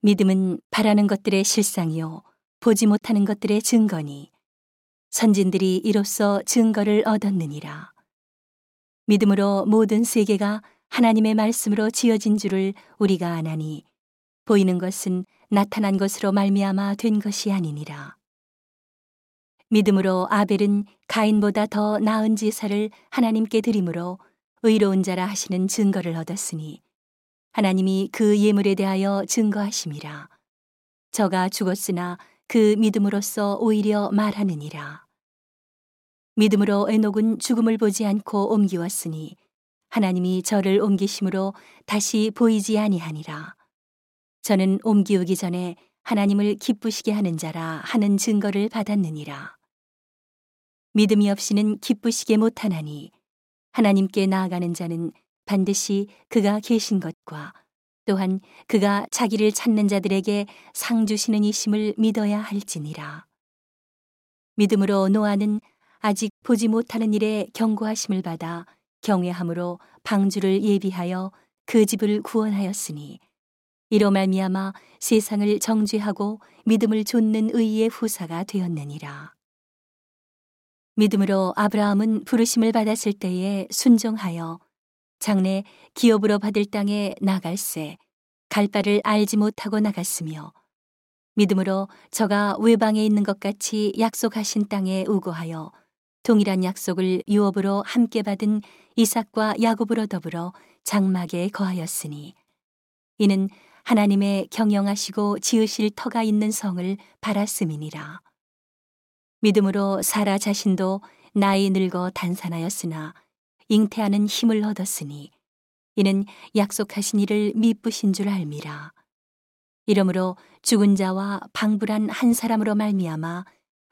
믿음은 바라는 것들의 실상이요 보지 못하는 것들의 증거니 선진들이 이로써 증거를 얻었느니라. 믿음으로 모든 세계가 하나님의 말씀으로 지어진 줄을 우리가 아나니 보이는 것은 나타난 것으로 말미암아 된 것이 아니니라. 믿음으로 아벨은 가인보다 더 나은 제사를 하나님께 드림으로 의로운 자라 하시는 증거를 얻었으니 하나님이 그 예물에 대하여 증거하심이라. 저가 죽었으나 그 믿음으로써 오히려 말하느니라. 믿음으로 에녹은 죽음을 보지 않고 옮기웠으니 하나님이 저를 옮기심으로 다시 보이지 아니하니라. 저는 옮기우기 전에 하나님을 기쁘시게 하는 자라 하는 증거를 받았느니라. 믿음이 없이는 기쁘시게 못하나니 하나님께 나아가는 자는 반드시 그가 계신 것과 또한 그가 자기를 찾는 자들에게 상 주시는 이심을 믿어야 할지니라. 믿음으로 노아는 아직 보지 못하는 일에 경고하심을 받아 경외함으로 방주를 예비하여 그 집을 구원하였으니 이로 말미암아 세상을 정죄하고 믿음을 좇는 의의 후사가 되었느니라. 믿음으로 아브라함은 부르심을 받았을 때에 순종하여 장래 기업으로 받을 땅에 나갈새 갈 바를 알지 못하고 나갔으며 믿음으로 저가 외방에 있는 것 같이 약속하신 땅에 우고하여 동일한 약속을 유업으로 함께 받은 이삭과 야곱으로 더불어 장막에 거하였으니 이는 하나님의 경영하시고 지으실 터가 있는 성을 바랐음이니라. 믿음으로 사라 자신도 나이 늙어 단산하였으나 잉태하는 힘을 얻었으니 이는 약속하신 이를 미쁘신 줄 알미라. 이러므로 죽은 자와 방불한 한 사람으로 말미암아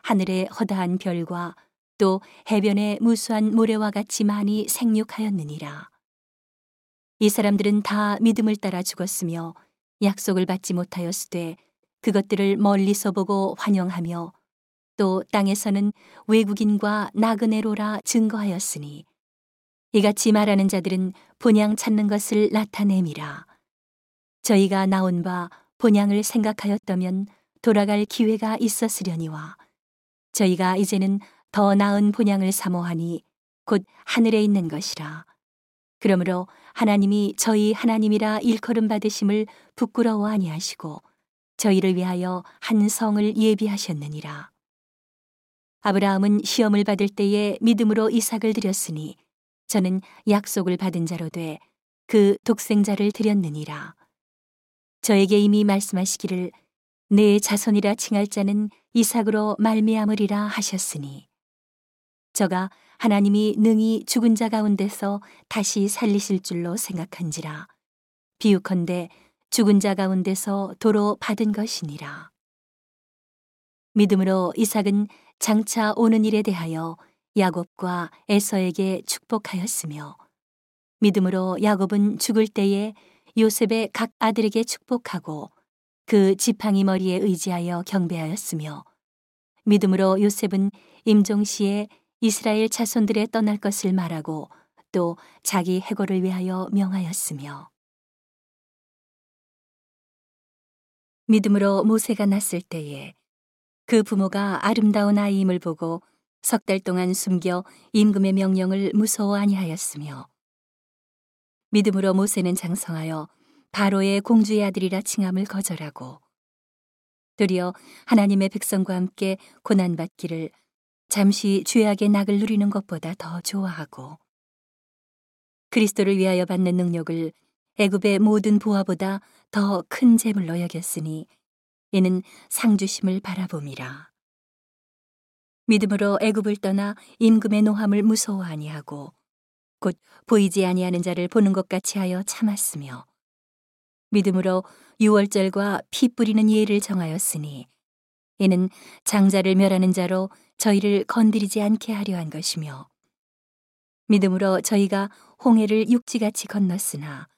하늘의 허다한 별과 또 해변의 무수한 모래와 같이 많이 생육하였느니라. 이 사람들은 다 믿음을 따라 죽었으며 약속을 받지 못하였으되 그것들을 멀리서 보고 환영하며 또 땅에서는 외국인과 나그네로라 증거하였으니 이같이 말하는 자들은 본향 찾는 것을 나타냄이라. 저희가 나온 바 본향을 생각하였다면 돌아갈 기회가 있었으려니와 저희가 이제는 더 나은 본향을 사모하니 곧 하늘에 있는 것이라. 그러므로 하나님이 저희 하나님이라 일컬음 받으심을 부끄러워 아니하시고 저희를 위하여 한 성을 예비하셨느니라. 아브라함은 시험을 받을 때에 믿음으로 이삭을 드렸으니 저는 약속을 받은 자로 돼 그 독생자를 드렸느니라. 저에게 이미 말씀하시기를 내 자손이라 칭할 자는 이삭으로 말미암으리라 하셨으니 저가 하나님이 능히 죽은 자 가운데서 다시 살리실 줄로 생각한지라 비유컨대 죽은 자 가운데서 도로 받은 것이니라. 믿음으로 이삭은 장차 오는 일에 대하여 야곱과 에서에게 축복하였으며 믿음으로 야곱은 죽을 때에 요셉의 각 아들에게 축복하고 그 지팡이 머리에 의지하여 경배하였으며 믿음으로 요셉은 임종시에 이스라엘 자손들에 떠날 것을 말하고 또 자기 해고를 위하여 명하였으며 믿음으로 모세가 났을 때에 그 부모가 아름다운 아이임을 보고 석 달 동안 숨겨 임금의 명령을 무서워 아니하였으며 믿음으로 모세는 장성하여 바로의 공주의 아들이라 칭함을 거절하고 도리어 하나님의 백성과 함께 고난받기를 잠시 죄악의 낙을 누리는 것보다 더 좋아하고 그리스도를 위하여 받는 능력을 애굽의 모든 보화보다 더 큰 재물로 여겼으니 이는 상주심을 바라봄이라. 믿음으로 애굽을 떠나 임금의 노함을 무서워 아니하고 곧 보이지 아니하는 자를 보는 것 같이 하여 참았으며 믿음으로 유월절과 피 뿌리는 예를 정하였으니 이는 장자를 멸하는 자로 저희를 건드리지 않게 하려 한 것이며 믿음으로 저희가 홍해를 육지같이 건넜으나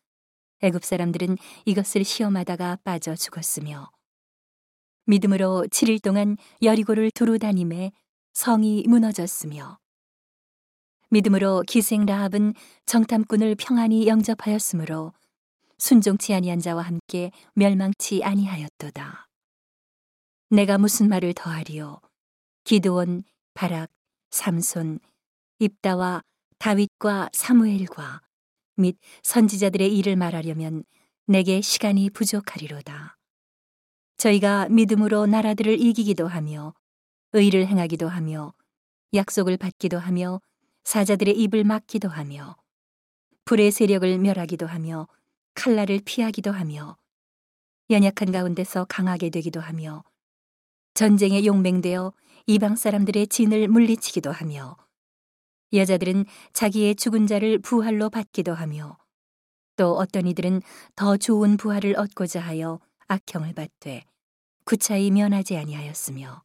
애굽 사람들은 이것을 시험하다가 빠져 죽었으며 믿음으로 7일 동안 여리고를 두루 다님에 성이 무너졌으며 믿음으로 기생 라합은 정탐꾼을 평안히 영접하였으므로 순종치 아니한 자와 함께 멸망치 아니하였도다. 내가 무슨 말을 더하리요 기드온, 바락, 삼손, 입다와 다윗과 사무엘과 및 선지자들의 일을 말하려면 내게 시간이 부족하리로다. 저희가 믿음으로 나라들을 이기기도 하며 의를 행하기도 하며 약속을 받기도 하며 사자들의 입을 막기도 하며 불의 세력을 멸하기도 하며 칼날을 피하기도 하며 연약한 가운데서 강하게 되기도 하며 전쟁에 용맹되어 이방 사람들의 진을 물리치기도 하며 여자들은 자기의 죽은 자를 부활로 받기도 하며 또 어떤 이들은 더 좋은 부활을 얻고자 하여 악형을 받되 구차히 면하지 아니하였으며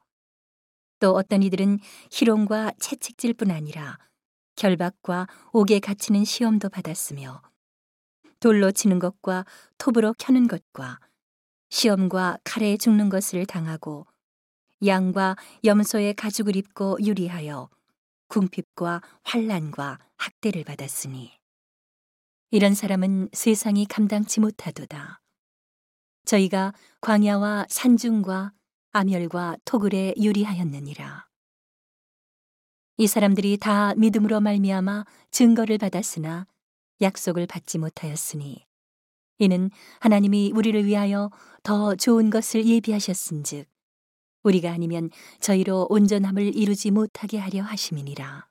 또 어떤 이들은 희롱과 채찍질뿐 아니라 결박과 옥에 갇히는 시험도 받았으며 돌로 치는 것과 톱으로 켜는 것과 시험과 칼에 죽는 것을 당하고 양과 염소의 가죽을 입고 유리하여 궁핍과 환란과 학대를 받았으니 이런 사람은 세상이 감당치 못하도다. 저희가 광야와 산중과 아멸과 토굴에 유리하였느니라. 이 사람들이 다 믿음으로 말미암아 증거를 받았으나 약속을 받지 못하였으니 이는 하나님이 우리를 위하여 더 좋은 것을 예비하셨은즉 우리가 아니면 저희로 온전함을 이루지 못하게 하려 하심이니라.